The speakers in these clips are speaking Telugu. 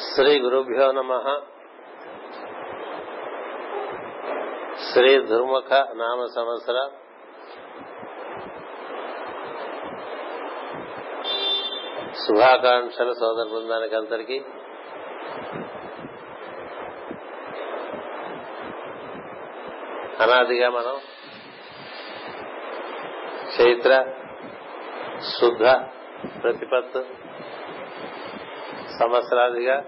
శ్రీ గురుభ్యో నమ. శ్రీ దుర్ముఖ నామ సంవత్సర. శుభాకాంక్షలు సోదర బృందానికి అందరికీ. అనాదిగా మనం చైత్ర శుద్ధ ప్రతిపత్తు సంవత్సరాదిగా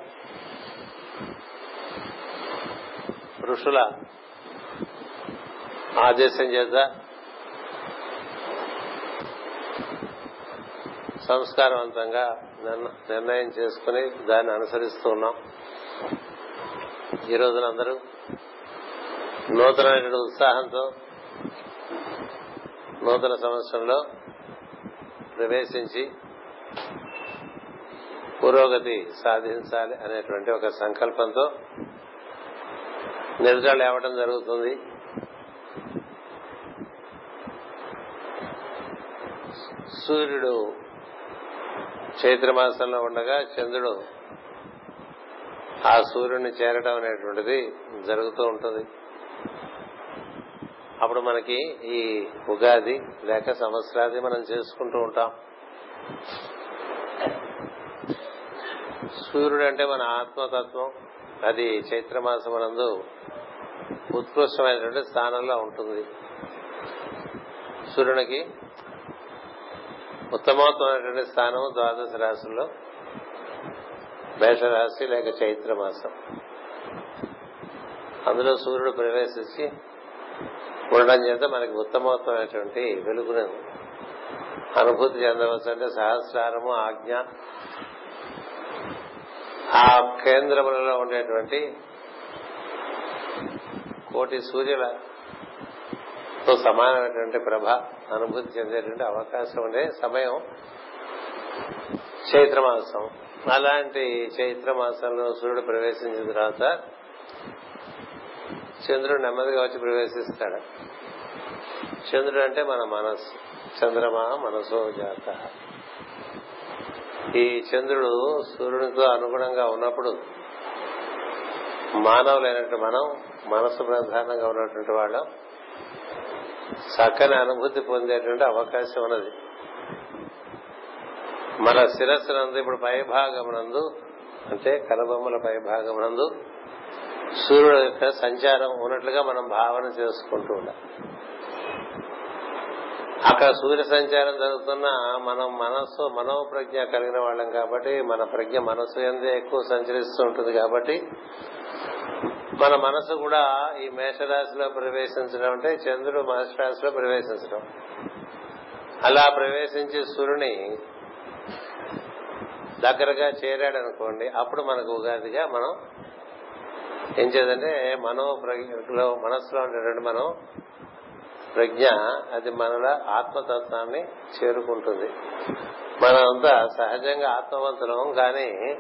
ఋషుల ఆదేశం చేత సంస్కారవంతంగా నిర్ణయం చేసుకుని దాన్ని అనుసరిస్తూ ఉన్నాం. ఈ రోజున అందరూ నూతనమైన ఉత్సాహంతో నూతన సంవత్సరంలో ప్రవేశించి పురోగతి సాధించాలి అనేటువంటి ఒక సంకల్పంతో నిద్ర లేవడం జరుగుతుంది. సూర్యుడు చైత్రమాసంలో ఉండగా చంద్రుడు ఆ సూర్యుడిని చేరడం అనేటువంటిది జరుగుతూ ఉంటుంది. అప్పుడు మనకి ఈ ఉగాది లేక సంవత్సరాది మనం చేసుకుంటూ ఉంటాం. సూర్యుడు అంటే మన ఆత్మతత్వం. అది చైత్రమాసమునందు ఉత్కృష్టమైనటువంటి స్థానంలో ఉంటుంది. సూర్యునికి ఉత్తమోత్తమైనటువంటి స్థానం ద్వాదశ రాశుల్లో మేషరాశి లేక చైత్రమాసం. అందులో సూర్యుడు ప్రవేశించి ఉండడం చేత మనకి ఉత్తమోత్తమైనటువంటి వెలుగును అనుభూతి చెందవచ్చు అంటే సహస్రారము ఆజ్ఞ ఆ కేంద్రములలో ఉండేటువంటి కోటి సూర్యులతో సమానమైనటువంటి ప్రభ అనుభూతి చెందేటువంటి అవకాశం ఉండే సమయం చైత్రమాసం. అలాంటి చైత్రమాసంలో సూర్యుడు ప్రవేశించిన తర్వాత చంద్రుడు నెమ్మదిగా వచ్చి ప్రవేశిస్తాడు. చంద్రుడు అంటే మన మనస్సు. చంద్రమా మనసో జాత. ఈ చంద్రుడు సూర్యునితో అనుగుణంగా ఉన్నప్పుడు మానవులైనట్టు మనం మనసు ప్రధానంగా ఉన్నటువంటి వాళ్ళం చక్కని అనుభూతి పొందేటువంటి అవకాశం ఉన్నది. మన శిరస్సునందు ఇప్పుడు పైభాగమునందు అంటే కనుబొమ్మల పైభాగమునందు సూర్యుడు యొక్క సంచారం ఉన్నట్లుగా మనం భావన చేసుకుంటూ ఉండాలి. అక్కడ సూర్య సంచారం జరుగుతున్న మనం మనస్సు మనోప్రజ్ఞ కలిగిన వాళ్ళం కాబట్టి మన ప్రజ్ఞ మనస్సు ఎందే ఎక్కువ సంచరిస్తూ ఉంటుంది కాబట్టి మన మనసు కూడా ఈ మేషరాశిలో ప్రవేశించడం అంటే చంద్రుడు మేషరాశిలో ప్రవేశించడం. అలా ప్రవేశించి సూర్యుని దగ్గరగా చేరాడు అనుకోండి అప్పుడు మనకు ఉగాదిగా మనం ఏం చేద్దంటే మనో మనస్సులో ఉండేటువంటి మనం ప్రజ్ఞ అది మనలో ఆత్మతత్వాన్ని చేరుకుంటుంది. మనమంతా సహజంగా ఆత్మవంతులం కానీ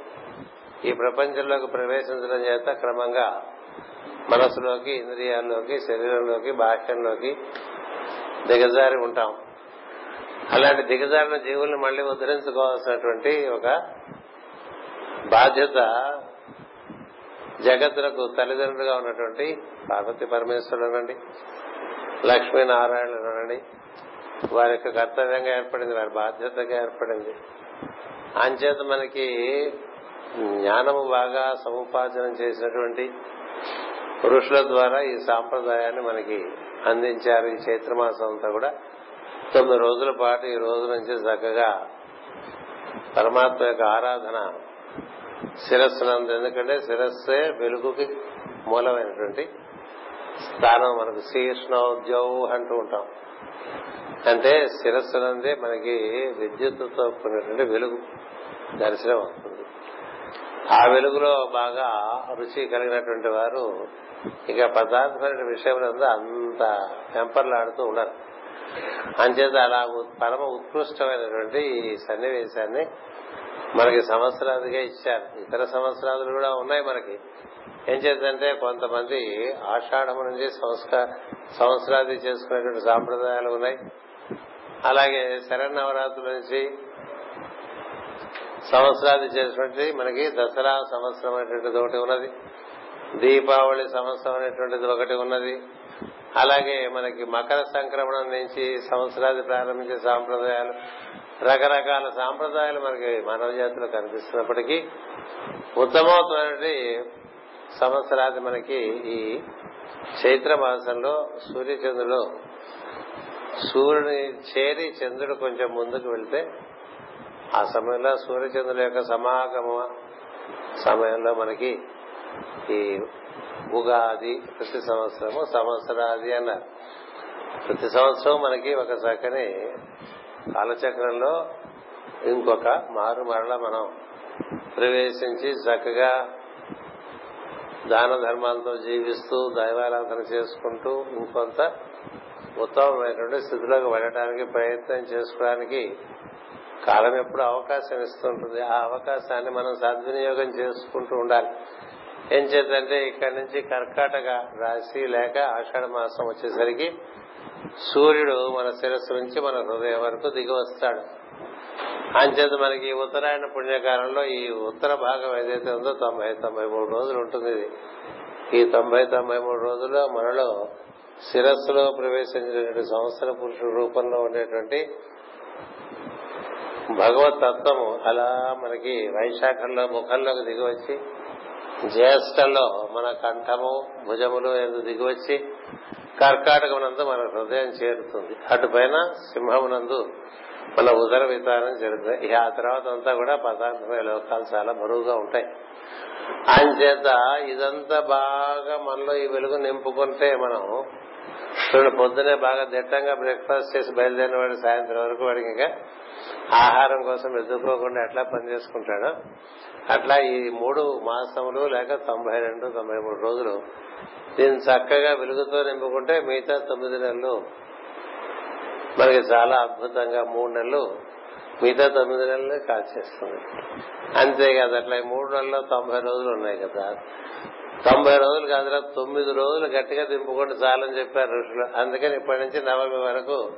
ఈ ప్రపంచంలోకి ప్రవేశించడం చేత క్రమంగా మనసులోకి ఇంద్రియాల్లోకి శరీరంలోకి బాహ్యంలోకి దిగజారి ఉంటాం. అలాంటి దిగజారిన జీవుల్ని మళ్ళీ ఉద్ధరించుకోవాల్సినటువంటి ఒక బాధ్యత జగత్తులకు తల్లిదండ్రులుగా ఉన్నటువంటి పార్వతి పరమేశ్వరుడు అండి. లక్ష్మీనారాయణ అనండి వారి యొక్క కర్తవ్యంగా ఏర్పడింది వారి బాధ్యతగా ఏర్పడింది. అంచేత మనకి జ్ఞానము బాగా సముపార్జనం చేసినటువంటి పురుషుల ద్వారా ఈ సాంప్రదాయాన్ని మనకి అందించారు. ఈ చైత్రమాసం అంతా కూడా తొమ్మిది రోజుల పాటు ఈ రోజు నుంచి చక్కగా పరమాత్మ యొక్క ఆరాధన శిరస్సు ఎందుకంటే శిరస్సే వెలుగుకి మూలమైనటువంటి స్థానం మనకు శ్రీకృష్ణోద్యౌ అంటూ ఉంటాం. అంటే శిరస్సునందే మనకి విద్యుత్తుతో కూడినటువంటి వెలుగు దర్శనం అవుతుంది. ఆ వెలుగులో బాగా రుచి కలిగినటువంటి వారు ఇక పదార్థమైన విషయంలో అంత పెంపర్లాడుతూ ఉండరు. అంచేత అలా పరమ ఉత్కృష్టమైనటువంటి ఈ సన్నివేశాన్ని మనకి సంవత్సరాదిగా ఇచ్చారు. ఇతర సంవత్సరాలు కూడా ఉన్నాయి మనకి. ఏం చేద్దంటే కొంతమంది ఆషాఢం నుంచి సంస్కార సంవత్సరాది చేసుకునేటువంటి సాంప్రదాయాలు ఉన్నాయి. అలాగే శరణవరాత్రుల నుంచి సంవత్సరాది చేసినటువంటి మనకి దసరా సంవత్సరం అనేటువంటిది ఒకటి ఉన్నది. దీపావళి సంవత్సరం అనేటువంటిది ఒకటి ఉన్నది. అలాగే మనకి మకర సంక్రమణం నుంచి సంవత్సరాది ప్రారంభించే సాంప్రదాయాలు రకరకాల సాంప్రదాయాలు మనకి మానవ జాతిలో కనిపిస్తున్నప్పటికీ ఉత్తమోత్తమైనటువంటి సంవత్సరాది మనకి ఈ చైత్ర మాసంలో సూర్యచంద్రుడు సూర్యుని చేరి చంద్రుడు కొంచెం ముందుకు వెళ్తే ఆ సమయంలో సూర్యచంద్రుల యొక్క సమాగమ సమయంలో మనకి ఈ ఉగాది ప్రతి సంవత్సరము సంవత్సరాది అన్నారు ప్రతి సంవత్సరం మనకి ఒక చక్కని కాలచక్రంలో ఇంకొక మారు మరల మనం ప్రవేశించి చక్కగా దాన ధర్మాలతో జీవిస్తూ దైవారాధన చేసుకుంటూ ఇంకొంత ఉత్తమమైనటువంటి స్థితిలోకి వెళ్ళడానికి ప్రయత్నం చేసుకోవడానికి కాలం ఎప్పుడు అవకాశం ఇస్తుంటుంది. ఆ అవకాశాన్ని మనం సద్వినియోగం చేసుకుంటూ ఉండాలి. ఏం చేద్దంటే ఇక్కడి నుంచి కర్కాటక రాశి లేక ఆషాఢ మాసం వచ్చేసరికి సూర్యుడు మన శిరస్సు నుంచి మన హృదయం వరకు దిగి వస్తాడు. అంచేత మనకి ఉత్తరాయణ పుణ్యకాలంలో ఈ ఉత్తర భాగం ఏదైతే ఉందో తొంభై తొంభై మూడు రోజులు ఉంటుంది ఇది. ఈ తొంభై తొంభై మూడు రోజుల్లో మనలో శిరస్సులో ప్రవేశించినటువంటి సంవత్సర పురుషుడు రూపంలో ఉండేటువంటి భగవత్ తత్వము అలా మనకి వైశాఖంలో ముఖంలోకి దిగివచ్చి జ్యేష్ఠంలో మన కంఠము భుజములు ఎందుకు దిగివచ్చి కర్కాటకమునందు మన హృదయం చేరుతుంది. అటుపైన సింహమునందు మన ఉదర వితారం జరుగుతుంది. ఆ తర్వాత అంతా కూడా పదార్థమైన లోకాలు చాలా బరువుగా ఉంటాయి. చేత ఇదంతా బాగా మనలో ఈ వెలుగు నింపుకుంటే మనం చూడండి పొద్దునే బాగా దిట్టంగా బ్రేక్ఫాస్ట్ చేసి బయలుదేరిన వాడు సాయంత్రం వరకు వాడికి ఇంకా ఆహారం కోసం ఎదుర్కోకుండా ఎట్లా పనిచేసుకుంటాడో అట్లా ఈ మూడు మాసములు లేక తొంభై రెండు తొంభై మూడు రోజులు దీన్ని చక్కగా వెలుగుతో నింపుకుంటే మిగతా తొమ్మిది నెలలు మనకి చాలా అద్భుతంగా మూడు నెలలు మిగతా తొమ్మిది నెలలు కాల్చేస్తుంది. అంతేకాదు అట్లా ఈ మూడు నెలల్లో తొంభై రోజులు ఉన్నాయి కదా. తొంభై రోజులు కాదురా తొమ్మిది రోజులు గట్టిగా దింపుకుంటే చాలని చెప్పారు ఋషులు. అందుకని ఇప్పటి నుంచి నవమి వరకు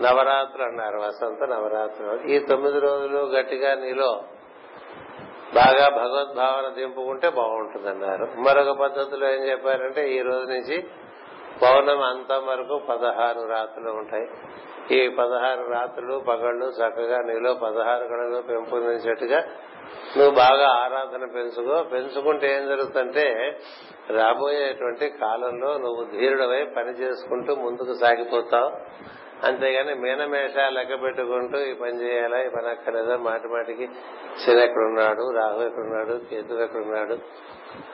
నవరాత్రులు అన్నారు. వసంత నవరాత్రులు. ఈ తొమ్మిది రోజులు గట్టిగా నీలో బాగా భగవద్భావన దింపుకుంటే బాగుంటుందన్నారు మరొక పద్ధతిలో ఏం చెప్పారంటే ఈ రోజు నుంచి పౌర్ణమి అంతం వరకు పదహారు రాత్రులు ఉంటాయి. ఈ పదహారు రాత్రులు పగళ్ళు చక్కగా నీలో పదహారు గడలు పెంపొందించేట్టుగా నువ్వు బాగా ఆరాధన పెంచుకో. పెంచుకుంటే ఏం జరుగుతుందంటే రాబోయేటువంటి కాలంలో నువ్వు ధీరుడవై పని చేసుకుంటూ ముందుకు సాగిపోతావు. అంతేగాని మీనమేష లెక్క పెట్టుకుంటూ ఈ పని చేయాలా? ఈ పని అక్కర్లేదా? మాటి మాటికి శని ఎక్కడున్నాడు రాహు ఎక్కడున్నాడు కేతు ఎక్కడున్నాడు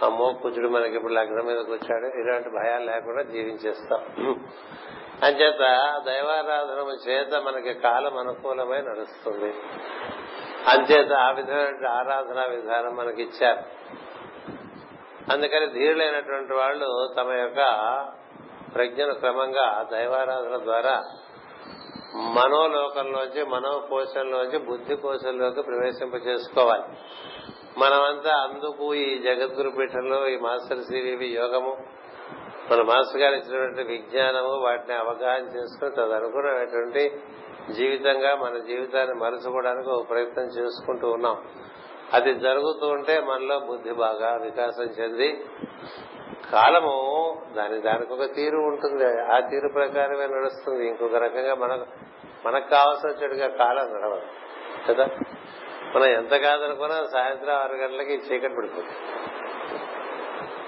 అమ్మో కుజుడు మనకి ఇప్పుడు లగ్నం మీదకి వచ్చాడు. ఇలాంటి భయాలు లేకుండా జీవించేస్తాం. అంచేత దైవారాధన చేత మనకి కాలం అనుకూలమై నడుస్తుంది. అంచేత ఆ విధమైన ఆరాధన విధానం మనకి ఇచ్చారు అందుకని ధీరులైనటువంటి వాళ్ళు తమ యొక్క ప్రజ్ఞను క్రమంగా దైవారాధన ద్వారా మనోలోకంలోంచి మనోకోశంలోంచి బుద్ధి కోశంలోకి ప్రవేశింప చేసుకోవాలి మనమంతా అందుకు ఈ జగద్గురు పీఠంలో ఈ మాస్టర్ శ్రీవి యోగము మన మాస్టర్ గారు ఇచ్చినటువంటి విజ్ఞానము వాటిని అవగాహన చేసుకుని తదనుకున్నటువంటి జీవితంగా మన జీవితాన్ని మలుచుకోవడానికి ఒక ప్రయత్నం చేసుకుంటూ ఉన్నాం. అది జరుగుతూ ఉంటే మనలో బుద్ధి బాగా వికాసం చెంది కాలము దాని దానికి ఒక తీరు ఉంటుంది. ఆ తీరు ప్రకారమే నడుస్తుంది. ఇంకొక రకంగా మనకు మనకు కావాల్సిన వచ్చేట్టుగా కాలం నడవదు. కదా? మనం ఎంత కాదనుకున్నా సాయంత్రం ఆరు గంటలకి చీకటి పడిపోతుంది.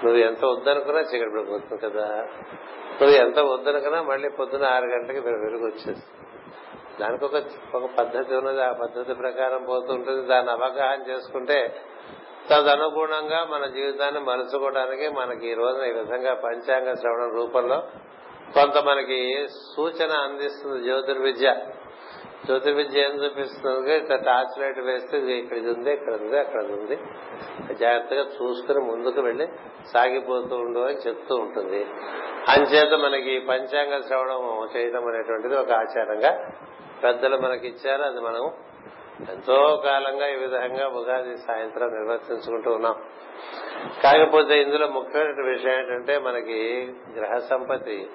నువ్వు ఎంత వద్దనుకున్నా చీకటి పడిపోతుంది కదా? నువ్వు ఎంత వద్దనుకున్నా మళ్ళీ పొద్దున ఆరు గంటలకి వెలుగు వచ్చేస్తుంది. దానికి ఒక ఒక పద్ధతి ఉన్నది. ఆ పద్ధతి ప్రకారం పోతుంటుంది. దాన్ని అవగాహన చేసుకుంటే తదనుగుణంగా మన జీవితాన్ని మలుచుకోవడానికి మనకి ఈ రోజున ఈ విధంగా పంచాంగ శ్రవణం రూపంలో కొంత మనకి సూచన అందిస్తుంది జ్యోతిర్విద్య. జ్యోతిర్విద్య ఏం చూపిస్తుంది? ఇట్లా టార్చ్ లైట్ వేస్తే ఇక్కడ ఇది ఉంది ఇక్కడ ఉంది అక్కడ ఉంది. జాగ్రత్తగా చూసుకుని ముందుకు వెళ్ళి సాగిపోతూ ఉండు అని చెప్తూ ఉంటుంది. అంచేత మనకి పంచాంగ శ్రవణం చేయడం అనేటువంటిది ఒక ఆచారంగా పెద్దలు మనకిచ్చారు అది మనం ఎంతో కాలంగా ఈ విధంగా ఉగాది సాయంత్రం నిర్వర్తించుకుంటూ ఉన్నాం. కాకపోతే ఇందులో ముఖ్యమైన విషయం ఏంటంటే మనకి గ్రహ సంపత్తి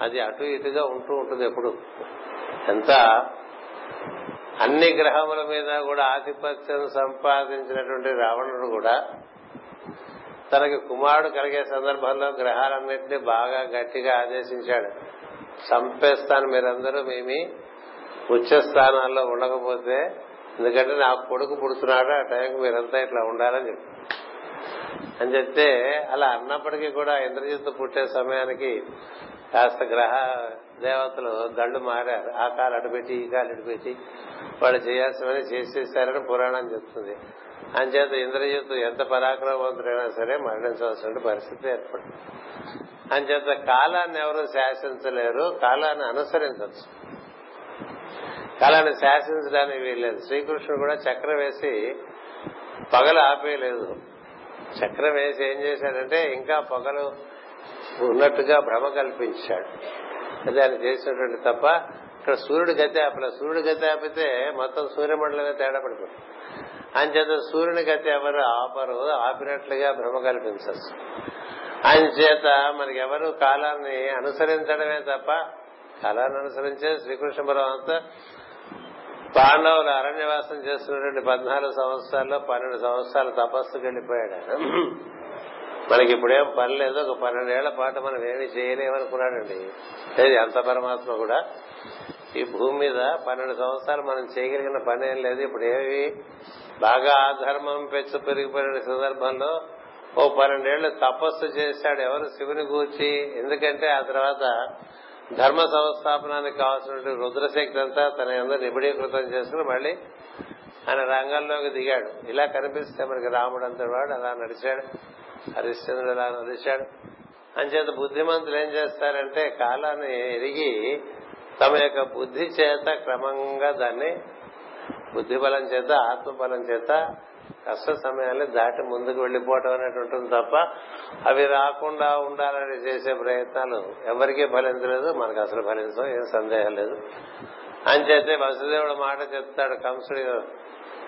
అది అటు ఇటుగా ఉంటూ ఉంటుంది ఎప్పుడు. ఎంత అన్ని గ్రహముల మీద కూడా ఆధిపత్యం సంపాదించినటువంటి రావణుడు కూడా తనకి కుమారుడు కలిగే సందర్భంలో గ్రహాలన్నింటినీ బాగా గట్టిగా ఆదేశించాడు. చంపేస్తాను మీరందరూ మేమి ఉచ్చ స్థానాల్లో ఉండకపోతే ఎందుకంటే నాకు కొడుకు పుడుతున్నాడు ఆ టైంకి మీరంతా ఇట్లా ఉండాలని చెప్పి. అని చెప్తే అలా అన్నప్పటికీ కూడా ఇంద్రజిత్తు పుట్టే సమయానికి కాస్త గ్రహ దేవతలు దండు మారారు. ఆ కాలు అడుపెట్టి ఈ కాలు అడుపెట్టి వాళ్ళు చేయాల్సినవని చేసేసారని పురాణం చెప్తుంది. అంచేత ఇంద్రజిత్తు ఎంత పరాక్రమవంతుడైనా సరే మరణించవలసిన పరిస్థితి ఏర్పడింది అంచేత కాలాన్ని ఎవరు శాసించలేరు కాలాన్ని అనుసరించవచ్చు. కాలాన్ని శాసించడానికి వీల్లేదు. శ్రీకృష్ణుడు కూడా చక్రం వేసి పగలు ఆపేయలేదు. చక్రం వేసి ఏం చేశాడంటే ఇంకా పొగలు ఉన్నట్టుగా భ్రమ కల్పించాడు. అది ఆయన చేసినటువంటి తప్ప ఇక్కడ సూర్యుడు గతి ఆపలే సూర్యుడు గతి ఆపితే మొత్తం సూర్యమండలమే తేడా పడిపోతుంది. ఆయన చేత సూర్యుని గతి ఎవరు ఆపరు ఆపినట్లుగా భ్రమ కల్పించచ్చు. ఆయన చేత మనకి ఎవరు కాలాన్ని అనుసరించడమే తప్ప కాలాన్ని అనుసరించే శ్రీకృష్ణ పరమాత్మ పాండవులు అరణ్యవాసం చేస్తున్నటువంటి పద్నాలుగు సంవత్సరాల్లో పన్నెండు సంవత్సరాలు తపస్సుకు వెళ్ళిపోయాడు ఆయన మనకి ఇప్పుడేం పని లేదు ఒక పన్నెండేళ్ళ పాటు మనం ఏమి చేయలేమనుకున్నాడండి. లేదు అంత పరమాత్మ కూడా. ఈ భూమి మీద పన్నెండు సంవత్సరాలు మనం చేయగలిగిన పని ఏం లేదు. ఇప్పుడు ఏవి బాగా ఆధర్మం పెచ్చు పెరిగిపోయిన సందర్భంలో ఓ పన్నెండేళ్ళు తపస్సు చేశాడు ఎవరు? శివుని గూర్చి. ఎందుకంటే ఆ తర్వాత ధర్మ సంస్థాపనానికి కావాల్సిన రుద్రశక్తి అంతా తన అందరూ నిబిడీకృతం చేసుకుని మళ్ళీ ఆయన రంగంలోకి దిగాడు. ఇలా కనిపిస్తే మనకి రాముడు అంతటి వాడు అలా నడిచాడు. హరిశ్చంద్రుడు అలా నడిచాడు. అంచేత బుద్ధిమంతులు ఏం చేస్తారంటే కాలాన్ని ఎరిగి తమ యొక్క బుద్ధి చేత క్రమంగా దాన్ని బుద్ధిబలం చేత ఆత్మబలం చేత కష్ట సమయాన్ని దాటి ముందుకు వెళ్ళిపోవటం అనేటువంటి తప్ప అవి రాకుండా ఉండాలని చేసే ప్రయత్నాలు ఎవరికీ ఫలించలేదు మనకు అసలు ఫలించడం ఏం సందేహం లేదు. అంచేతే వసుదేవుడు మాట చెప్తాడు కంసుడి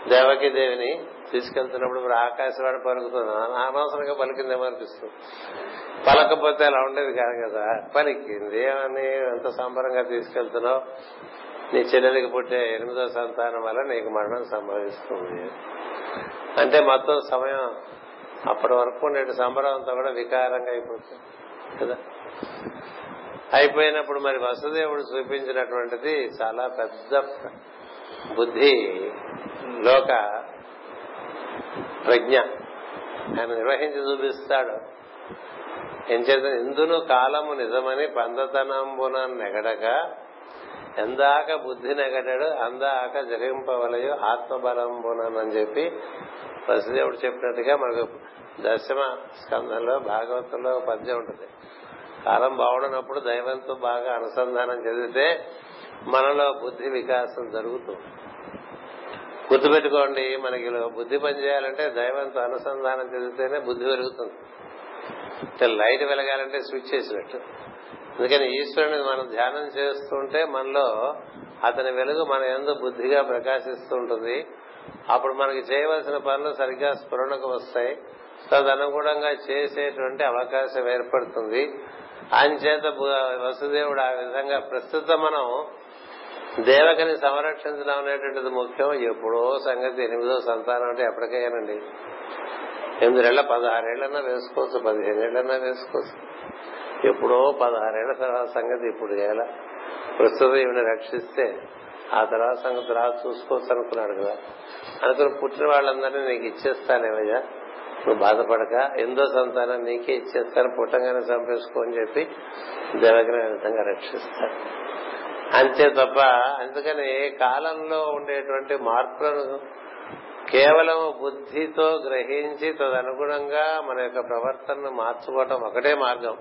దేవకి దేవిని తీసుకెళ్తున్నప్పుడు ఇప్పుడు ఆకాశవాడు పలుకుతుంది. అనవసరంగా పలికిందేమో అనిపిస్తుంది. పలకపోతే అలా ఉండేది కాదు కదా. పలికింది అని ఎంత సంబరంగా తీసుకెళ్తున్నావు? నీ చెల్లెలికి పుట్టే ఎనిమిదో సంతానం వల్ల నీకు మరణం సంభవిస్తుంది. అంటే మొత్తం సమయం అప్పటి వరకు నేటి సంబరం కూడా వికారంగా అయిపోతుంది. కదా? అయిపోయినప్పుడు మరి వసుదేవుడు చూపించినటువంటిది చాలా పెద్ద బుద్ధి లోక ప్రజ్ఞ. ఆయన నిర్వహించి చూపిస్తాడు. ఎంచేత ఇందును కాలము నిజమని పందతనంబున నెగడక ఎందాక బుద్ధి నెగటాడు అందాక జరింపవలయు ఆత్మబలంబునని చెప్పి వసుదేవుడు చెప్పినట్టుగా మనకు దశమ స్కంధంలో భాగవతంలో పద్యం ఉంటుంది. కాలం బాగుండనప్పుడు దైవంతో బాగా అనుసంధానం చెందితే మనలో బుద్ధి వికాసం జరుగుతుంది గుర్తుపెట్టుకోండి మనకి బుద్ధి పనిచేయాలంటే దైవంతో అనుసంధానం చెందితేనే బుద్ధి పెరుగుతుంది. లైట్ వెలగాలంటే స్విచ్ చేసినట్టు. అందుకని ఈశ్వరుని మనం ధ్యానం చేస్తుంటే మనలో అతని వెలుగు మన ఎందు బుద్ధిగా ప్రకాశిస్తూ ఉంటుంది అప్పుడు మనకి చేయవలసిన పనులు సరిగ్గా స్ఫురణకు వస్తాయి. తదనుగుణంగా చేసేటువంటి అవకాశం ఏర్పడుతుంది. అంచేత వసుదేవుడు ఆ విధంగా ప్రస్తుతం మనం దేవకని సంరక్షించడం అనేటువంటిది ముఖ్యం. ఎప్పుడో సంగతి ఎనిమిదో సంతానం అంటే ఎప్పటికైనానండి ఎనిమిదేళ్ళ పదహారేళ్ళన్నా వేసుకోవచ్చు పదిహేనేళ్ళన్నా వేసుకోవచ్చు. ఎప్పుడో పదహారేళ్ళ తర్వాత సంగతి ఇప్పుడు ఎలా ప్రస్తుతం ఈవిని రక్షిస్తే ఆ తర్వాత సంగతి రా చూసుకోవచ్చు అనుకున్నాడు కదా. అనుకుని పుట్టిన వాళ్ళందరినీ నీకు ఇచ్చేస్తానేమయ్యా నువ్వు బాధపడక. ఎందో సంతానం నీకే ఇచ్చేస్తాను. పుట్టంగానే చంపేసుకో అని చెప్పి దేవగ్రహ విధంగా రక్షిస్తాడు. అంతే తప్ప అందుకని కాలంలో ఉండేటువంటి మార్పులను కేవలం బుద్ధితో గ్రహించి తదనుగుణంగా మన యొక్క ప్రవర్తనను మార్చుకోవటం ఒకటే మార్గం.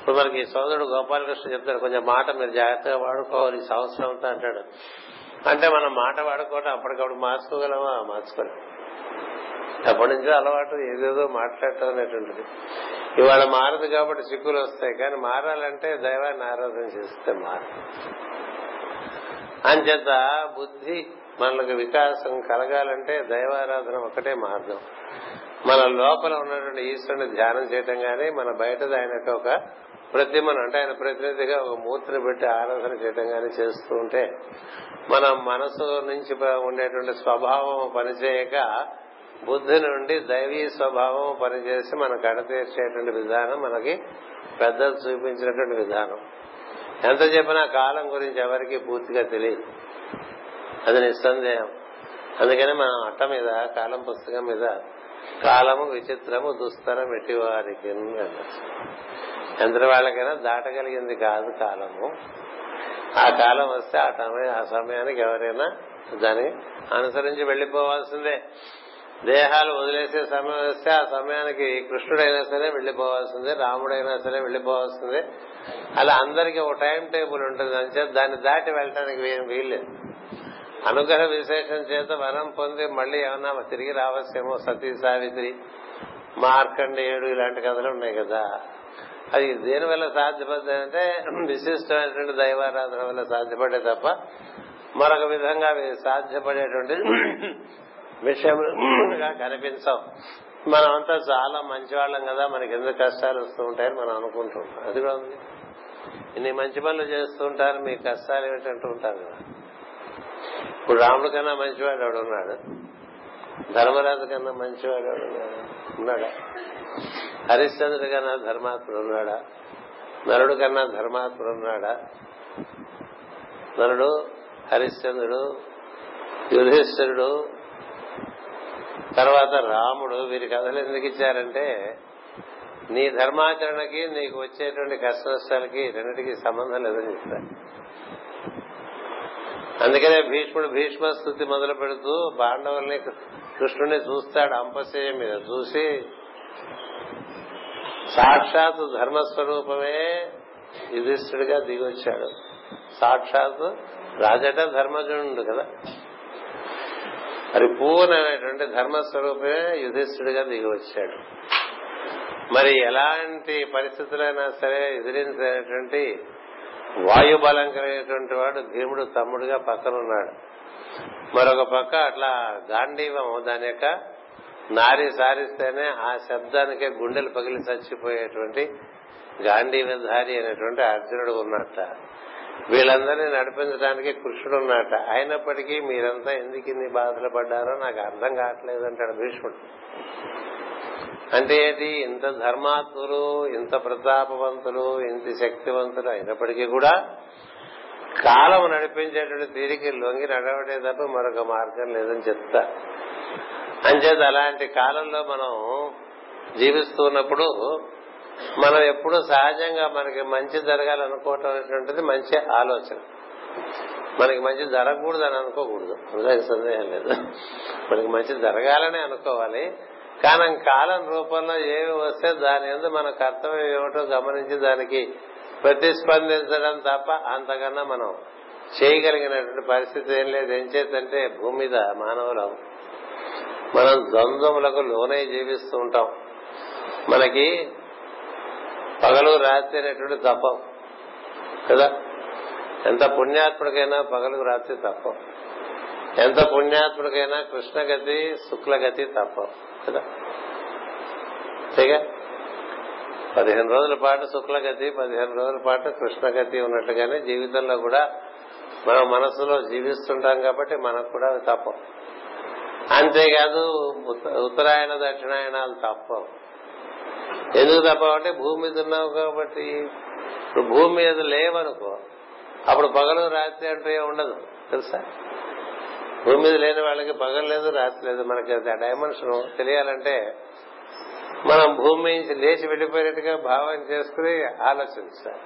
ఇప్పుడు మనకి సోదరుడు గోపాలకృష్ణ చెప్తాడు కొంచెం మాట మీరు జాగ్రత్తగా వాడుకోవాలి ఈ సంవత్సరం అంతా అంటాడు. అంటే మనం మాట వాడుకోవటం అప్పటికప్పుడు మార్చుకోగలమా? మార్చుకోలేము అప్పటి నుంచో అలవాటు ఏదేదో మాట్లాడటం అనేటువంటిది. ఇవాళ మారదు కాబట్టి చిక్కులు వస్తాయి కానీ మారాలంటే దైవాన్ని ఆరాధన చేస్తే మారు అంచేత బుద్ధి మనకు వికాసం కలగాలంటే దైవారాధన ఒకటే మార్గం. మన లోపల ఉన్నటువంటి ఈశ్వరుని ధ్యానం చేయటం గాని మన బయట ఆయన ఒక ప్రతిమను అంటే ఆయన ప్రతినిధిగా ఒక మూర్తిని పెట్టి ఆరాధన చేయటం కానీ చేస్తూ ఉంటే మన మనసు నుంచి ఉండేటువంటి స్వభావం పనిచేయక బుద్ధి నుండి దైవీ స్వభావం పనిచేసి మన కడతీర్చేటువంటి విధానం మనకి పెద్దలు చూపించినటువంటి విధానం. ఎంత చెప్పినా కాలం గురించి ఎవరికి పూర్తిగా తెలియదు. అది నిస్సందేహం. అందుకని మనం అట్ట మీద కాలం పుస్తకం మీద కాలము విచిత్రము దుస్తరం ఎట్టివారికి ఎంత వాళ్ళకైనా దాటగలిగింది కాదు కాలము. ఆ కాలం వస్తే ఆ సమయం ఆ సమయానికి ఎవరైనా దాన్ని అనుసరించి వెళ్ళిపోవాల్సిందే దేహాలు వదిలేసే సమయం వస్తే ఆ సమయానికి కృష్ణుడైనా సరే వెళ్ళిపోవాల్సిందే రాముడైనా సరే వెళ్ళిపోవాల్సిందే అలా అందరికీ ఒక టైం టేబుల్ ఉంటుంది. అని దాన్ని దాటి వెళ్ళటానికి వీల్లేదు అనుగ్రహ విశేషం చేత వరం పొంది మళ్ళీ ఏమన్నా తిరిగి రావచ్చేమో సతీ సావిత్రి మార్కండేయుడు ఇలాంటి కథలు ఉన్నాయి కదా. అది దేని వల్ల సాధ్యపడుతుంది విశిష్టమైనటువంటి దైవారాధన వల్ల సాధ్యపడే తప్ప మరొక విధంగా సాధ్యపడేటువంటి విషయంగా కనిపించవు. మనం అంతా చాలా మంచివాళ్ళం కదా మనకి ఎందుకు కష్టాలు వస్తూ ఉంటాయని మనం అనుకుంటుంటాం అది కూడా ఉంది. ఇన్ని మంచి పనులు చేస్తూ ఉంటారు మీ కష్టాలు ఏమిటంటూ ఉంటారు కదా. ఇప్పుడు రాముడు కన్నా మంచివాడు ఎవడున్నాడు? ధర్మరాజు కన్నా మంచివాడు ఎవడున్నాడు? ఉన్నాడా? హరిశ్చంద్రుడు కన్నా ధర్మాత్ముడు ఉన్నాడా? నరుడు కన్నా ధర్మాత్ముడు ఉన్నాడా? నరుడు హరిశ్చంద్రుడు యుధిష్ఠరుడు తర్వాత రాముడు వీరి కథలు ఎందుకు ఇచ్చారంటే నీ ధర్మాచరణకి నీకు వచ్చేటువంటి కష్ట నష్టాలకి రెండింటికి సంబంధం లేదని చెప్తారు అందుకనే భీష్ముడు భీష్మ స్థుతి మొదలు పెడుతూ పాండవుల్ని కృష్ణుని చూస్తాడు అంపశయ మీద చూసి సాక్షాత్ ధర్మస్వరూపమే యుధిష్ఠుడిగా దిగొచ్చాడు. సాక్షాత్ రాజట ధర్మజనుడు కదా. మరి పూర్ణమైనటువంటి ధర్మస్వరూపమే యుధిష్ఠుడిగా దిగి వచ్చాడు మరి ఎలాంటి పరిస్థితులైనా సరే ఎదిరించినటువంటి వాయుబలం కలిగినటువంటి వాడు భీముడు తమ్ముడుగా పక్కన ఉన్నాడు. మరొక పక్క అట్లా గాంధీవం దాని యొక్క నారి సారిస్తేనే ఆ శబ్దానికే గుండెలు పగిలి చచ్చిపోయేటువంటి గాంధీవధారి అనేటువంటి అర్జునుడు ఉన్నట్ట. వీళ్ళందరినీ నడిపించడానికి కృష్ణుడు ఉన్నట్ట. అయినప్పటికీ మీరంతా ఎందుకు ఇన్ని బాధలు పడ్డారో నాకు అర్థం కావట్లేదు అంటాడు భీష్ముడు. అంటే ఏంటి? ఇంత ధర్మాత్ములు ఇంత ప్రతాపవంతులు ఇంత శక్తివంతులు అయినప్పటికీ కూడా కాలం నడిపించేటువంటి తీరికి లొంగి నడవడే తప్ప మరొక మార్గం లేదని చెప్తా. అంచేత అలాంటి కాలంలో మనం జీవిస్తున్నప్పుడు మనం ఎప్పుడు సహజంగా మనకి మంచి జరగాలనుకోవటం అనేటువంటిది మంచి ఆలోచన. మనకి మంచి జరగకూడదు అని అనుకోకూడదు. అందులో సందేహం లేదు. మనకి మంచి జరగాలని అనుకోవాలి. కానీ కాలం రూపంలో ఏమి వస్తే దాని ఎందు మన కర్తవ్యం ఏమిటో గమనించి దానికి ప్రతిస్పందించడం తప్ప అంతకన్నా మనం చేయగలిగినటువంటి పరిస్థితి ఏం లేదు. ఏం చేతంటే భూమి మీద మానవులు మనం ద్వంద్వములకు లోనై జీవిస్తూ ఉంటాం. మనకి పగలు రాత్రి అనేటువంటి తప్పం కదా? ఎంత పుణ్యాత్ముడికైనా పగలు రాత్రి తప్పం. ఎంత పుణ్యాత్ముడికైనా కృష్ణగతి శుక్లగతి తప్పం. కదా? అంతేగా? పదిహేను రోజుల పాటు శుక్లగతి పదిహేను రోజుల పాటు కృష్ణగతి ఉన్నట్టుగానే జీవితంలో కూడా మనం మనసులో జీవిస్తుంటాం కాబట్టి మనకు కూడా అవి తప్పం అంతేకాదు ఉత్తరాయణ దక్షిణాయనాలు తప్పవు. ఎందుకు తప్పవంటే భూమి మీద ఉన్నావు కాబట్టి. ఇప్పుడు భూమి మీద లేవనుకో అప్పుడు పగలు రాత్రి అంటే ఉండదు. తెలుసా? భూమి మీద లేని వాళ్ళకి పగలు లేదు రాత్రి లేదు. మనకి ఆ డైమెన్షన్ తెలియాలంటే మనం భూమి నుంచి లేచి వెళ్ళిపోయినట్టుగా భావన చేసుకుని ఆలోచించాలి.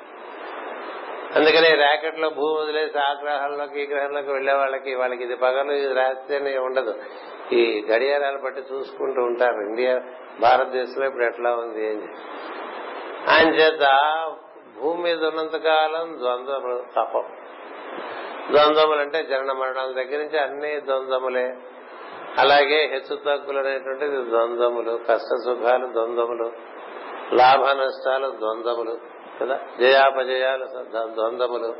అందుకనే ర్యాకెట్లో భూమి వదిలేసి ఆ గ్రహాల్లోకి ఈ గ్రహంలోకి వెళ్ళే వాళ్ళకి వాళ్ళకి ఇది పగలు ఇది రాత్రి అని ఉండదు. ఈ గడియారాలు బట్టి చూసుకుంటూ ఉంటారు. ఇండియా భారతదేశంలో ఇప్పుడు ఎట్లా ఉంది అని ఆయన చేత భూమి మీద ఉన్నంత కాలం తపం. ద్వంద్వములు అంటే జనన మరణాల దగ్గర నుంచి అన్ని ద్వంద్వములే. అలాగే హెచ్చు తగ్గులు అనేటువంటిది ద్వంద్వములు కష్ట సుఖాలు ద్వంద్వములు లాభ నష్టాలు ద్వంద్వములు కదా? జయాపజయాలు ద్వంద్వములు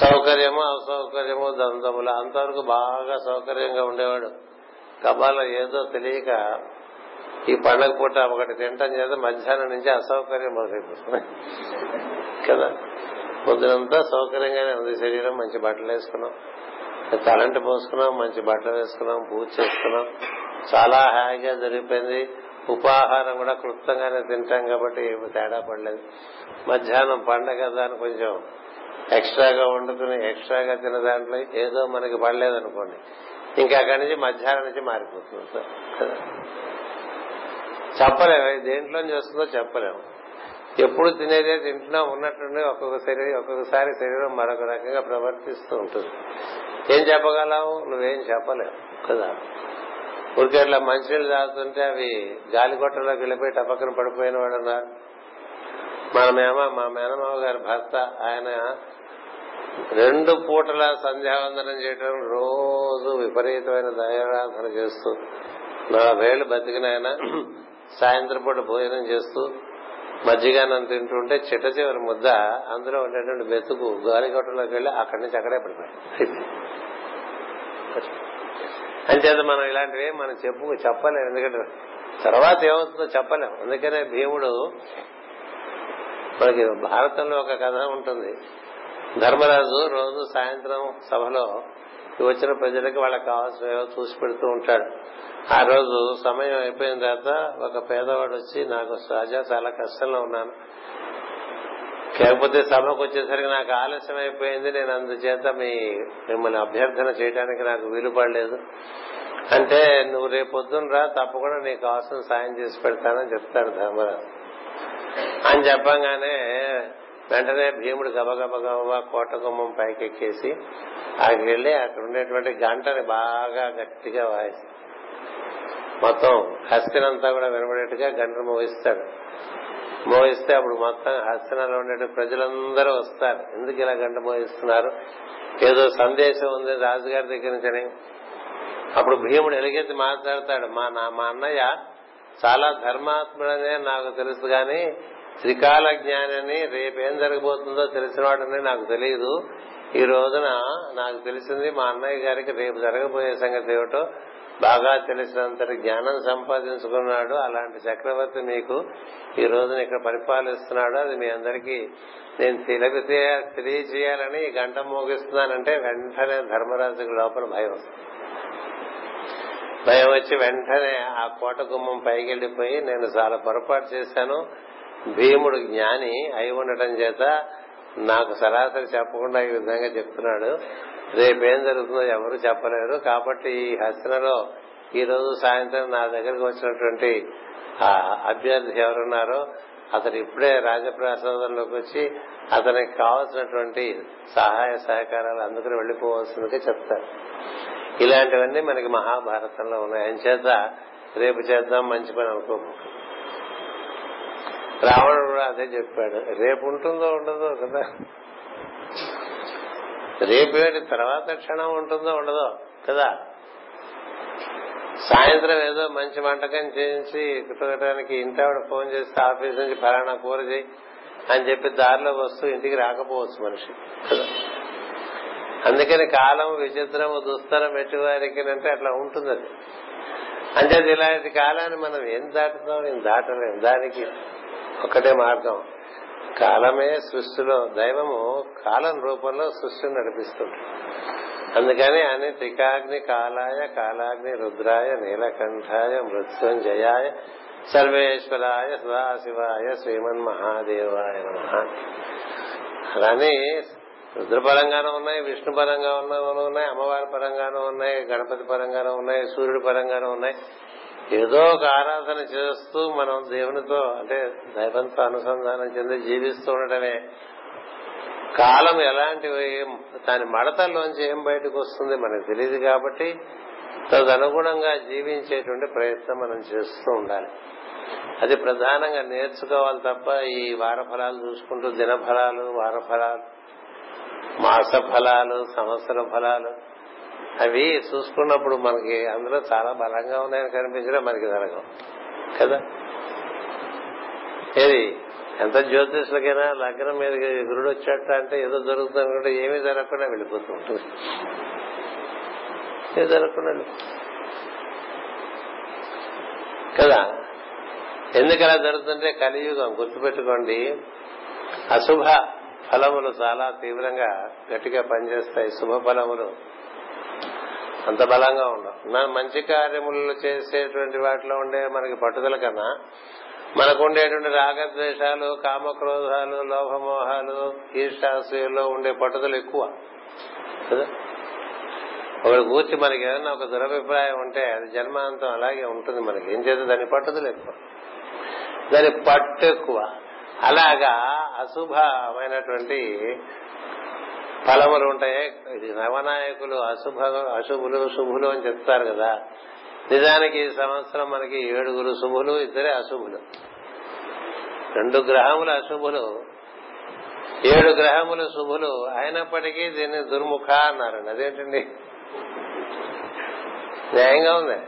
సౌకర్యము అసౌకర్యము ద్వంద్వములు. అంతవరకు బాగా సౌకర్యంగా ఉండేవాడు. కబాలో ఏదో తెలియక ఈ పండగ పూట ఒకటి తింటాం చేత మధ్యాహ్నం నుంచి అసౌకర్యం మొదలైపోతుంది. కదా? పొద్దునంతా సౌకర్యంగానే ఉంది. శరీరం మంచి బట్టలు వేసుకున్నాం. తలంటి పోసుకున్నాం మంచి బట్టలు వేసుకున్నాం పూజ చేసుకున్నాం. చాలా హాయిగా జరిగిపోయింది. ఉపాహారం కూడా క్లుప్తంగానే తింటాం కాబట్టి ఏమి తేడా పడలేదు. మధ్యాహ్నం పండగ దాన్ని కొంచెం ఎక్స్ట్రాగా వండుకుని ఎక్స్ట్రాగా తిన దాంట్లో ఏదో మనకి పడలేదు అనుకోండి. ఇంకా అక్కడి నుంచి మధ్యాహ్నం నుంచి మారిపోతుంది సార్. చెప్పలేము. దేంట్లో వస్తుందో చెప్పలేము. ఎప్పుడు తినేదే తింటున్నా ఉన్నట్టుండి ఒక్కొక్క శరీరం ఒక్కొక్కసారి శరీరం మరొక రకంగా ప్రవర్తిస్తూ ఉంటుంది. ఏం చెప్పగలవు? నువ్వేం చెప్పలేవు కదా? ఊరికే అట్లా మంచినీళ్ళు తాగుతుంటే అవి గాలిగొట్టలోకి వెళ్ళిపోయి టపక్కన పడిపోయిన వాడు ఉన్నారు మన మేమ మా మేనమావ గారి భర్త ఆయన రెండు పూటల సంధ్యావందనం చేయడం రోజు విపరీతమైన దయారాధన చేస్తూ నలభేళ్ళు బతికిన ఆయన సాయంత్రం పూట భోజనం చేస్తూ మజ్జిగానం తింటుంటే చిట్ట చివరి ముద్ద అందులో ఉండేటువంటి బెతుకు గాలిగొట్టలోకి వెళ్ళి అక్కడి నుంచి అక్కడే పడిపోయింది. అంచేత మనం ఇలాంటివి మనం చెప్పు చెప్పలేము ఎందుకంటే తర్వాత ఏమవుతుందో చెప్పలేము అందుకనే భీముడు మనకి భారతంలో ఒక కథ ఉంటుంది. ధర్మరాజు రోజు సాయంత్రం సభలో వచ్చిన ప్రజలకి వాళ్ళకి కావాల్సిన చూసి పెడుతూ ఉంటాడు. ఆ రోజు సమయం అయిపోయిన తర్వాత ఒక పేదవాడు వచ్చి నాకు రాజా చాలా కష్టంలో ఉన్నాను. లేకపోతే సభకు వచ్చేసరికి నాకు ఆలస్యం అయిపోయింది. నేను అందుచేత మీ మిమ్మల్ని అభ్యర్థన చేయడానికి నాకు వీలు పడలేదు. అంటే నువ్వు రేపు పొద్దున్న రా తప్పకుండా నీకు అవసరం సాయం చేసి పెడతానని చెప్తాడు ధర్మరాజు. అని చెప్పంగానే వెంటనే భీముడు గబగబ గబా కోట గుమ్మం పైకెక్కేసి అక్కడికి వెళ్ళి అక్కడ ఉండేటువంటి గంటని బాగా గట్టిగా వాయిస్తాడు. మొత్తం హస్తినంతా కూడా వినబడేట్టుగా గంటను మోగిస్తాడు మోగిస్తే అప్పుడు మొత్తం హస్తినలో ఉండే ప్రజలందరూ వస్తారు. ఎందుకు ఇలా గంట మోగిస్తున్నారు ఏదో సందేశం ఉంది రాజుగారి దగ్గర నుంచి అప్పుడు భీముడు ఎలుగెత్తి మాట్లాడతాడు మా నా మా అన్నయ్య చాలా ధర్మాత్ముడనే నాకు తెలుసు కానీ త్రికాల జ్ఞానని రేపేం జరగబోతుందో తెలిసినవాడని నాకు తెలియదు. ఈ రోజున నాకు తెలిసింది మా అన్నయ్య గారికి రేపు జరగబోయే సంగతి ఏమిటో బాగా తెలిసినంతటి జ్ఞానం సంపాదించుకున్నాడు. అలాంటి చక్రవర్తి మీకు ఈ రోజున ఇక్కడ పరిపాలిస్తున్నాడు. అది మీ అందరికీ నేను తెలిపితే తెలియజేయాలని ఈ గంట మోగిస్తున్నానంటే వెంటనే ధర్మరాజుకి లోపల భయం భయం వచ్చి వెంటనే ఆ కోట గుమ్మం పైకెళ్ళిపోయి నేను చాలా పొరపాటు చేశాను. భీముడు జ్ఞాని అయి ఉండటం చేత నాకు సరాసరి చెప్పకుండా ఈ విధంగా చెప్తున్నాడు. రేపేం జరుగుతుందో ఎవరు చెప్పలేరు. కాబట్టి ఈ హస్తినలో ఈ రోజు సాయంత్రం నా దగ్గరకు వచ్చినటువంటి ఆ అభ్యర్థి ఎవరున్నారో అతను ఇప్పుడే రాజప్రసాదంలోకి వచ్చి అతనికి కావలసినటువంటి సహాయ సహకారాలు అందుకుని వెళ్ళిపోవాల్సిందిగా చెప్తారు. ఇలాంటివన్నీ మనకి మహాభారతంలో ఉన్నాయి. అని చేత రేపు చేద్దాం మంచి పని అనుకోము రావణుడు కూడా అదే చెప్పాడు. రేపు ఉంటుందో ఉండదో కదా? రేపేటి తర్వాత క్షణం ఉంటుందో ఉండదో కదా? సాయంత్రం ఏదో మంచి వంటకం చేయించి కుట్టడానికి ఇంటి ఆవిడ ఫోన్ చేస్తే ఆఫీస్ నుంచి ఫలానా కూర చేయి అని చెప్పి దారిలో వస్తూ ఇంటికి రాకపోవచ్చు మనిషి అందుకని కాలం విచిత్రము దుస్తరం ఎట్టివారికి అంటే అట్లా ఉంటుంది అది అంటే ఇలాంటి కాలాన్ని మనం ఏం దాటుతాం? ఏం దాటలేం. దానికి ఒకటే మార్గం. కాలమే సృష్టిలో దైవము కాలం రూపంలో సృష్టిని నడిపిస్తుంది. అందుకని అని త్రికాగ్ని కాలాయ కాలాగ్ని రుద్రాయ నీలకంఠాయ మృత్యుంజయాయ సర్వేశ్వరాయ సదాశివాయ శ్రీమన్ మహాదేవాయ నమ. అలానే రుద్ర ఉన్నాయి విష్ణు పరంగా ఉన్నాయి అమ్మవారి పరంగానూ ఉన్నాయి గణపతి పరంగానూ ఉన్నాయి సూర్యుడి పరంగానూ ఉన్నాయి. ఏదో ఒక ఆరాధన చేస్తూ మనం దేవునితో అంటే దైవంతో అనుసంధానం చెంది జీవిస్తూ ఉండటమే. కాలం ఎలాంటివి దాని మడతల్లోంచి ఏం బయటకు వస్తుంది మనకు తెలియదు కాబట్టి తదనుగుణంగా జీవించేటువంటి ప్రయత్నం మనం చేస్తూ ఉండాలి. అది ప్రధానంగా నేర్చుకోవాలి తప్ప ఈ వార ఫలాలు చూసుకుంటూ దిన ఫలాలు వార ఫలాలు మాస ఫలాలు సంవత్సర ఫలాలు అవి చూసుకున్నప్పుడు మనకి అందులో చాలా బలంగా ఉన్నాయని కనిపించడం మనకి జరగవు కదా? ఏది? ఎంత జ్యోతిష్లకైనా లగ్నం మీద గురుడు వచ్చేట అంటే ఏదో జరుగుతుంది అనుకుంటే ఏమీ జరగకుండా వెళ్ళిపోతూ ఉంటుంది. ఏమి జరగకుండా కదా? ఎందుకు అలా జరుగుతుంటే కలియుగం గుర్తుపెట్టుకోండి. అశుభ ఫలములు చాలా తీవ్రంగా గట్టిగా పనిచేస్తాయి. శుభ ఫలములు. అంత బలంగా ఉండవు. మన మంచి కార్యములు చేసేటువంటి వాటిలో ఉండే మనకి పట్టుదల కన్నా మనకు ఉండేటువంటి రాగద్వేషాలు కామక్రోధాలు లోభమోహాలు ఈర్షాసూయలో ఉండే పట్టుదల ఎక్కువ. కదా? ఒకటి కూర్చి మనకి ఏదైనా ఒక దురభిప్రాయం ఉంటే అది జన్మాంతం అలాగే ఉంటుంది మనకి. ఏం చేస్తే దాని పట్టుదల ఎక్కువ. దాని పట్టు ఎక్కువ. అలాగా అశుభమైనటువంటి ఫలములు ఉంటాయి. నవనాయకులు అశుభ అశుభులు శుభులు అని చెప్తారు కదా. నిజానికి ఈ సంవత్సరం మనకి ఏడుగురు శుభులు ఇద్దరే అశుభులు. రెండు గ్రహములు అశుభులు ఏడు గ్రహములు శుభులు అయినప్పటికీ దీన్ని దుర్ముఖ అన్నారండి అదేంటండి? న్యాయంగా ఉంది.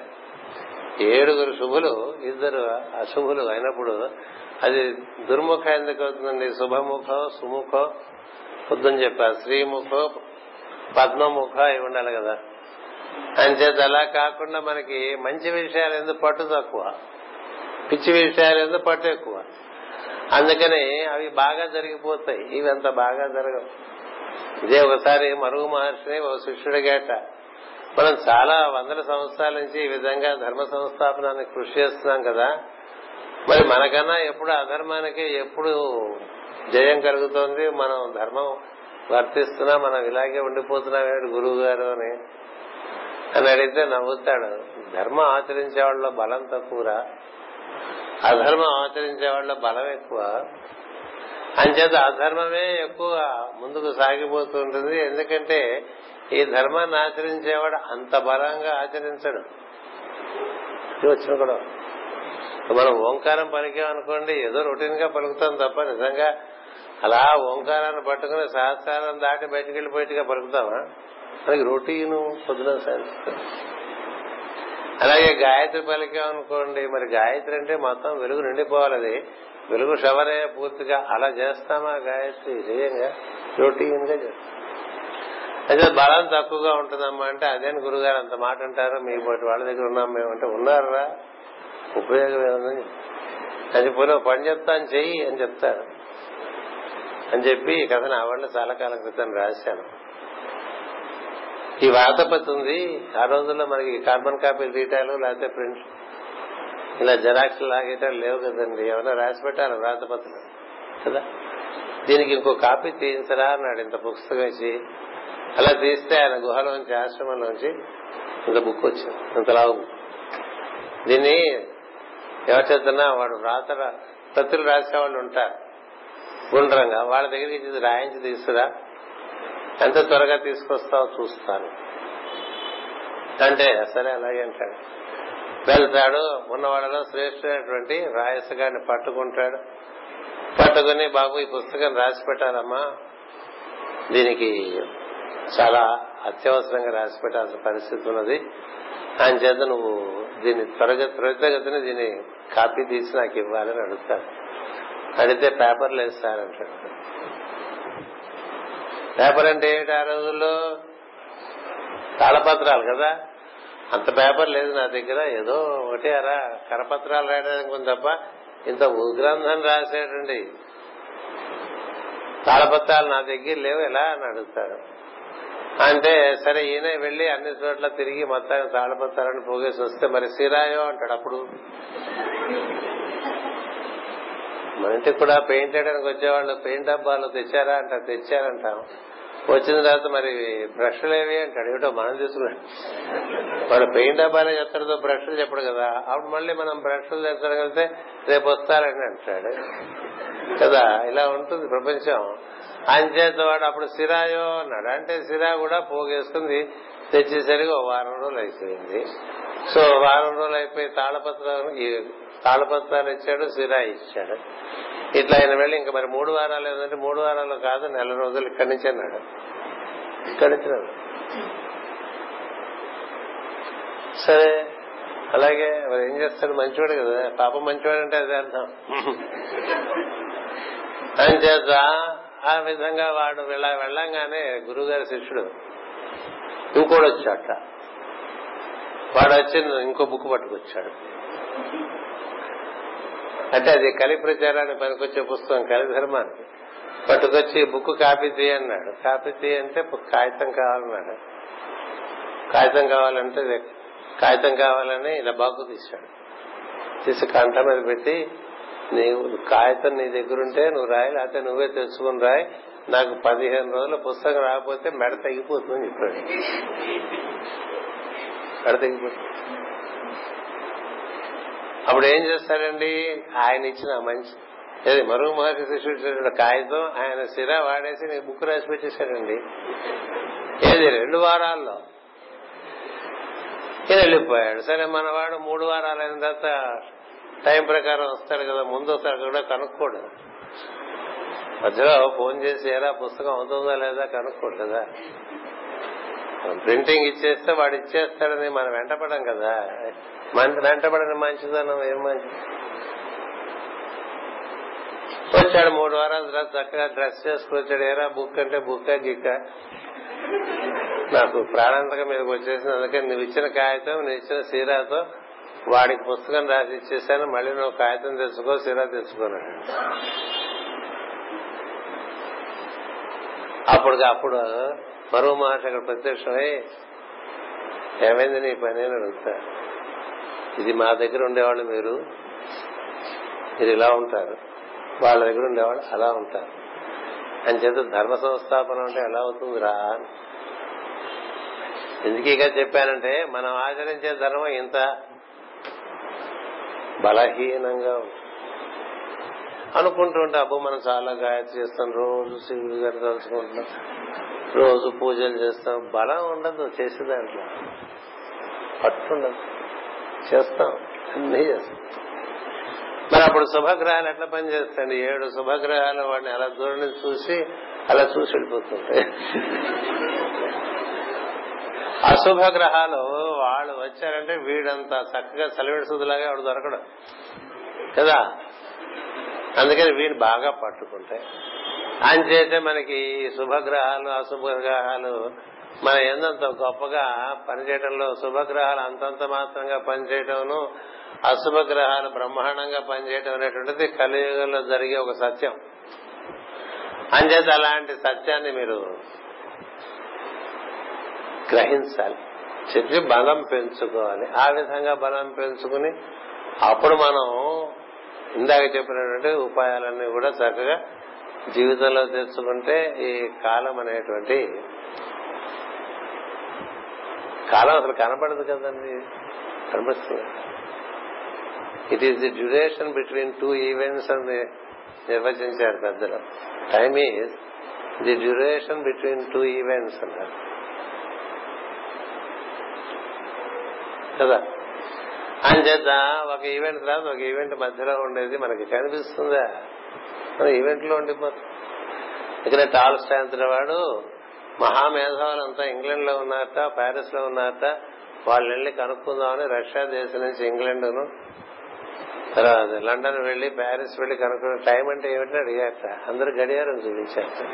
ఏడుగురు శుభులు ఇద్దరు అశుభులు అయినప్పుడు అది దుర్ముఖ ఎందుకు అవుతుందండి? శుభముఖో సుముఖో? పొద్దున చెప్పారు శ్రీముఖ పద్మముఖ అయి ఉండాలి కదా. అంచేత అలా కాకుండా మనకి మంచి విషయాలు ఎందుకు పట్టు తక్కువ? పిచ్చి విషయాలు ఎందుకు పట్టు ఎక్కువ? అందుకని అవి బాగా జరిగిపోతాయి. ఇవి అంత బాగా జరగవు. ఇదే ఒకసారి మరుగు మహర్షిని ఓ శిష్యుడిగేట మనం చాలా వందల సంవత్సరాల నుంచి ఈ విధంగా ధర్మ సంస్థాపనానికి కృషి చేస్తున్నాం కదా. మరి మనకన్నా ఎప్పుడు అధర్మానికి ఎప్పుడు జయం కలుగుతోంది మనం ధర్మం వర్తిస్తున్నా మనం ఇలాగే ఉండిపోతున్నాడు గురువు గారు అని? అని అడిగితే నవ్వుతాడు. ధర్మం ఆచరించే వాళ్ళ బలం తక్కువరా? అధర్మం ఆచరించే వాళ్ళ బలం ఎక్కువ. అంచేత అధర్మమే ఎక్కువ ముందుకు సాగిపోతుంటుంది ఎందుకంటే ఈ ధర్మాన్ని ఆచరించేవాడు అంత బలంగా ఆచరించడు. వచ్చిన కూడా మనం ఓంకారం పలికామనుకోండి ఏదో రొటీన్గా పలుకుతాం తప్ప నిజంగా అలా ఓంకారాన్ని పట్టుకుని సహస్రాలను దాటి బయటికి వెళ్ళిపోయిట్టుగా పలుకుతామా మనకి రొటీను పొద్దున సైన్స్. అలాగే గాయత్రి పలికామనుకోండి మరి గాయత్రి అంటే మొత్తం వెలుగు నిండిపోవాలి అది. వెలుగు షవరే పూర్తిగా అలా చేస్తామా గాయత్రి? చేయంగా. రొటీన్గా చేస్తాం. అయితే బలం తక్కువగా ఉంటుందమ్మా అంటే అదేని గురుగారు అంత మాట అంటారు? మీ పోటీ వాళ్ళ దగ్గర ఉన్నాం మేము అంటే ఉన్నారా ఉపయోగం ఏముందని అది పోనీ పని చెప్తాను చెయ్యి అని చెప్తారు. అని చెప్పి ఈ కథను ఆవిడ చాలా కాలం క్రితం రాశాను. ఈ వార్తపతి ఉంది. ఆ రోజుల్లో మనకి కార్బన్ కాపీలు తీయటాలు లేకపోతే ప్రింట్ ఇలా జెరాక్స్ లాగేటాలు లేవు కదండి. ఎవరైనా రాసి పెట్టారు వ్రాతపత్రులు కదా? దీనికి ఇంకో కాపీ తీయించరా అన్నాడు ఇంత పుస్తకం ఇచ్చి. అలా తీస్తే ఆయన గుహలోంచి ఆశ్రమంలోంచి ఇంత బుక్ వచ్చింది. ఇంత లావు దీన్ని ఎవరి చేతనా వాడు వ్రాత పత్రులు రాసేవాళ్ళు ఉంటారు. గుండ్రంగా వాళ్ళ దగ్గరికి ఇది రాయించి తీసుకురా ఎంత త్వరగా తీసుకొస్తావో చూస్తాను. అంటే సరే అలాగే అంటాడు. వెళ్తాడు ఉన్న వాళ్ళలో శ్రేష్ఠమైనటువంటి రాయస్ పట్టుకుంటాడు. పట్టుకుని బాబు ఈ పుస్తకం రాసి పెట్టాలమ్మా. దీనికి చాలా అత్యవసరంగా రాసి పెట్టాల్సిన పరిస్థితి ఉన్నది. ఆయన చేత నువ్వు దీన్ని త్వరగా త్వరితగతిని దీన్ని కాపీ తీసి నాకు ఇవ్వాలని అడుగుతాను అడిగితే పేపర్లు వేస్తారంటాడు పేపర్ అంటే ఏమిటి ఆ రోజుల్లో? తాళపత్రాలు కదా? అంత పేపర్ లేదు నా దగ్గర. ఏదో ఒకటి అరా కరపత్రాలు రాయడానికి ఉంది తప్ప ఇంత ఉగ్రంథం రాసేటండి. తాళపత్రాలు నా దగ్గర లేవు ఎలా అని అడుగుతాడు. అంటే సరే ఈయన వెళ్ళి అన్ని చోట్ల తిరిగి మొత్తాన్ని తాళపత్రాలను పోగేసి వస్తే మరి సిరాయో అంటాడు అప్పుడు. మన ఇంటికి కూడా పెయింట్ వేయడానికి వచ్చేవాళ్ళు పెయింట్ డబ్బాలు తెచ్చారా అంట తెచ్చారంటాం. వచ్చిన తర్వాత మరి బ్రష్లు ఏవి అంటాడు? ఏమిటో మనం తీసుకున్నాం వాడు పెయింట్ డబ్బాలే చెప్తాడు బ్రష్లు చెప్పడు కదా. అప్పుడు మళ్ళీ మనం బ్రష్లు తెచ్చగలిగితే రేపు వస్తారని అంటాడు. కదా ఇలా ఉంటుంది ప్రపంచం. అంచేత వాడు అప్పుడు సిరాయో అన్నాడు. అంటే సిరా కూడా పోగేసుకుంది తెచ్చేసరికి ఓ వారం రోజులు అయిపోయింది. సో వారం రోజులు అయిపోయి తాళపత్రం తాళపత్రాలు ఇచ్చాడు సిరా ఇచ్చాడు. ఇట్లా ఆయన వెళ్ళి ఇంకా మరి మూడు వారాలు ఏంటంటే మూడు వారాలు కాదు నెల రోజులు ఇక్కడి నుంచి అన్నాడు. ఇక్కడి నుంచి సరే అలాగే మరి ఏం చేస్తాడు? మంచివాడు కదా. పాపం మంచివాడు అంటే అదే అర్థం. అని చేత ఆ విధంగా వాడు వెళ్ళ వెళ్ళంగానే గురుగారి శిష్యుడు ఇంకోడు వచ్చాట. వాడు వచ్చి ఇంకో బుక్ పట్టుకొచ్చాడు. అంటే అది కలి ప్రచారానికి పనికొచ్చే పుస్తకం కలి ధర్మానికి. పట్టుకొచ్చి బుక్ కాపీ తీయన్నాడు కాపీ తీయంటే కాగితం కావాలన్నాడు. కాగితం కావాలంటే కాగితం కావాలని ఇలా బాగు తీశాడు. తీసి కంట మీద పెట్టి నీవు కాగితం నీ దగ్గరుంటే నువ్వు రాయి లేకపోతే నువ్వే తెచ్చుకుని రాయి. నాకు పదిహేను రోజుల పుస్తకం రాకపోతే మెడ తగ్గిపోతుందని చెప్పాడు. మెడ తగ్గిపోతుంది అప్పుడు ఏం చేస్తాడండి? ఆయన ఇచ్చిన మంచి అదే మరుగు మహర్షి శిష్యుడు కాగితం ఆయన సిర వాడేసి నీకు బుక్ రాసి పెట్టేశాడండి. ఏది రెండు వారాల్లో. ఈయన వెళ్ళిపోయాడు. సరే మనవాడు మూడు వారాలు అయిన తర్వాత టైం ప్రకారం వస్తాడు కదా ముందు వస్తాడు కూడా కనుక్కోడు. మధ్యలో ఫోన్ చేసి ఏరా పుస్తకం అవుతుందా లేదా? కనుక్కోడు కదా. ప్రింటింగ్ ఇచ్చేస్తే వాడు ఇచ్చేస్తాడని మనం వెంటపడం కదా. మన వెంటపడని మంచిదనం ఏం మంచిది వచ్చాడు మూడు వారాల తర్వాత చక్కగా డ్రెస్ చేసుకొచ్చాడు. ఏరా బుక్ అంటే బుక్ గిక్క? నాకు ప్రాణాంతకం మీదకి వచ్చేసింది. అందుకని నువ్వు ఇచ్చిన కాగితం నువ్వు ఇచ్చిన సీరాతో వాడికి పుస్తకం రాసి ఇచ్చేసాను. మళ్ళీ నువ్వు కాగితం తెచ్చుకో సీరా తెచ్చుకోనాడు అప్పుడు అప్పుడు మరో మహర్షి అక్కడ ప్రత్యక్షమై ఏమైంది నీ పని అని అడుగుతా. ఇది మా దగ్గర ఉండేవాళ్ళు మీరు. మీరు ఇలా ఉంటారు. వాళ్ళ దగ్గర ఉండేవాళ్ళు అలా ఉంటారు. అని చేత ధర్మ సంస్థాపన అంటే ఎలా అవుతుంది రా ఎందుకీగా చెప్పానంటే మనం ఆచరించే ధర్మం ఇంత బలహీనంగా అనుకుంటుంటే అబ్బో మనం చాలా గాయత్రి చేస్తాం రోజు శివుడి గారు తలుచుకుంటున్నాం రోజు పూజలు చేస్తాం. బలం ఉండదు చేసే దాంట్లో పట్టుండదు. చేస్తాం. అన్నీ చేస్తాం. మరి అప్పుడు శుభగ్రహాలు ఎట్లా పనిచేస్తాయండి? ఏడు శుభగ్రహాలు వాడిని అలా దూరం నుంచి చూసి అలా చూసి వెళ్ళిపోతుంటాయి అశుభ గ్రహాలు వాళ్ళు వచ్చారంటే వీడంతా చక్కగా సెలవిడి సుదులాగా వాడు దొరకడం. కదా? అందుకని వీడు బాగా పట్టుకుంటాయి చేస్తే మనకి శుభగ్రహాలు అశుభ గ్రహాలు మన ఎంతంత గొప్పగా పనిచేయడంలో శుభగ్రహాలు అంతంత మాత్రంగా పనిచేయటంను అశుభ గ్రహాలు బ్రహ్మాండంగా పనిచేయటం అనేటువంటిది కలియుగంలో జరిగే ఒక సత్యం. అంచేత అలాంటి సత్యాన్ని మీరు గ్రహించాలి. చెప్పి బలం పెంచుకోవాలి. ఆ విధంగా బలం పెంచుకుని అప్పుడు మనం ఇందాక చెప్పినటువంటి ఉపాయాలన్నీ కూడా చక్కగా జీవితంలో తెచ్చుకుంటే ఈ కాలం అనేటువంటి కాలం అసలు కనపడదు కదండి. కనిపిస్తుంది it is the duration between two events అని నిర్వచించారు పెద్దలు. Time is the duration between two events అన్నారు కదా? అంచేత ఒక ఈవెంట్ తర్వాత ఒక ఈవెంట్ మధ్యలో ఉండేది మనకి కనిపిస్తుందా? మనం ఈవెంట్లో ఉండిపోతుంది ఇక్కడ టాల్ స్టాంత్ వాడు మహామేధావులంతా ఇంగ్లాండ్లో ఉన్నారట ప్యారిస్లో ఉన్నారట. వాళ్ళు వెళ్ళి కనుక్కుందామని రష్యా దేశం నుంచి ను తర్వాత లండన్ వెళ్ళి ప్యారిస్ వెళ్ళి కనుక్కున్న టైం అంటే ఏమిటని అడిగారట. అందరు గడియారం చూపించారట.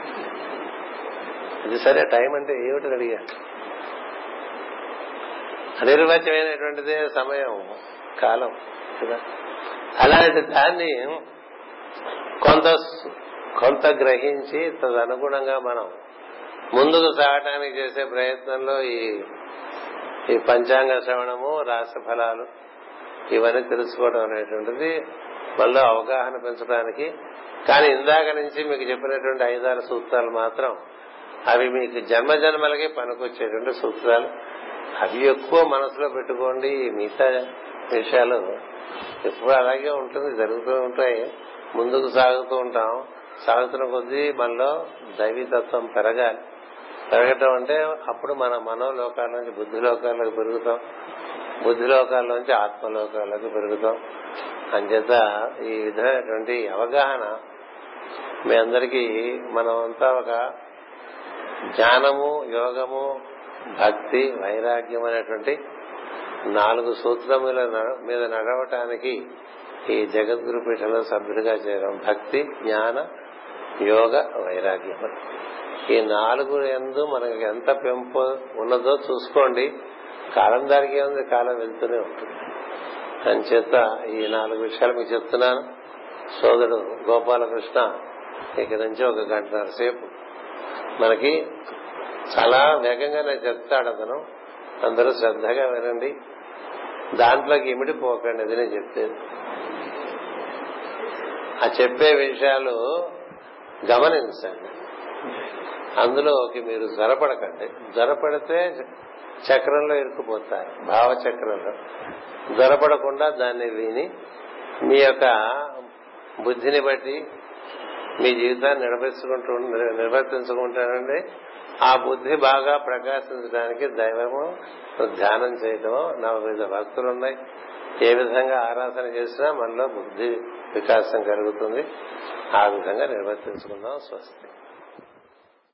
ఇది సరే టైం అంటే ఏమిటని అడిగారు. అనిర్వచమైనటువంటిదే సమయం కాలం కదా? అలాంటి దాన్ని కొంత కొంత గ్రహించి తదనుగుణంగా మనం ముందుకు సాగటానికి చేసే ప్రయత్నంలో ఈ ఈ పంచాంగ శ్రవణము రాశి ఫలాలు ఇవన్నీ తెలుసుకోవడం అనేటువంటిది మనలో అవగాహన పెంచడానికి. కానీ ఇందాక నుంచి మీకు చెప్పినటువంటి ఐదారు సూత్రాలు మాత్రం అవి మీకు జన్మ జన్మలకి పనికొచ్చేటువంటి సూత్రాలు. అవి ఎక్కువ మనసులో పెట్టుకోండి. మిగతా విషయాలు ఎప్పుడు అలాగే ఉంటుంది జరుగుతూ ఉంటాయి. ముందుకు సాగుతూ ఉంటాం. సాగుతున్న కొద్దీ మనలో దైవీతత్వం పెరగాలి. పెరగటం అంటే అప్పుడు మన మనోలోకాల నుంచి బుద్ధి లోకాలకు పెరుగుతాం. బుద్ధి లోకాల నుంచి ఆత్మలోకాలకు పెరుగుతాం. అంచేత ఈ విధమైనటువంటి అవగాహన మీ అందరికీ మనం అంతా ఒక జ్ఞానము యోగము భక్తి వైరాగ్యం అనేటువంటి నాలుగు సూత్రముల మీద నడవటానికి ఈ జగద్గురు పీఠంలో సభ్యుడిగా చేయడం భక్తి జ్ఞాన యోగ వైరాగ్యం. ఈ నాలుగు ఎందు మనకి ఎంత పెంపు ఉన్నదో చూసుకోండి. కాలం దానికి ఉంది కాలం వెళ్తూనే ఉంటుంది. అని చేత ఈ నాలుగు విషయాలు మీకు చెప్తున్నాను. సోదరుడు గోపాలకృష్ణ ఇక్కడి నుంచి ఒక గంటన్నర సేపు. మనకి చాలా వేగంగా నేను చెప్తాడు అతను. అందరూ శ్రద్ధగా వినండి. దాంట్లోకి ఇమిడిపోకండి అది నేను చెప్పేది. ఆ చెప్పే విషయాలు గమనించండి. అందులోకి మీరు జ్వరపడకండి జ్వరపడితే చక్రంలో ఇరుక్కుపోతారు భావ చక్రంలో. జ్వరపడకుండా దాన్ని విని మీ యొక్క బుద్ధిని బట్టి మీ జీవితాన్ని నిర్వర్తించుకుంటూ నిర్వర్తించుకుంటానండి ఆ బుద్ధి బాగా ప్రకాశించడానికి దైవము ధ్యానం చేయటం నా వివిధ భక్తులు ఉన్నాయి ఏ విధంగా ఆరాధన చేసినా మనలో బుద్ధి వికాసం కలుగుతుంది. ఆ విధంగా నిర్వర్తించుకుందాం స్వస్తి.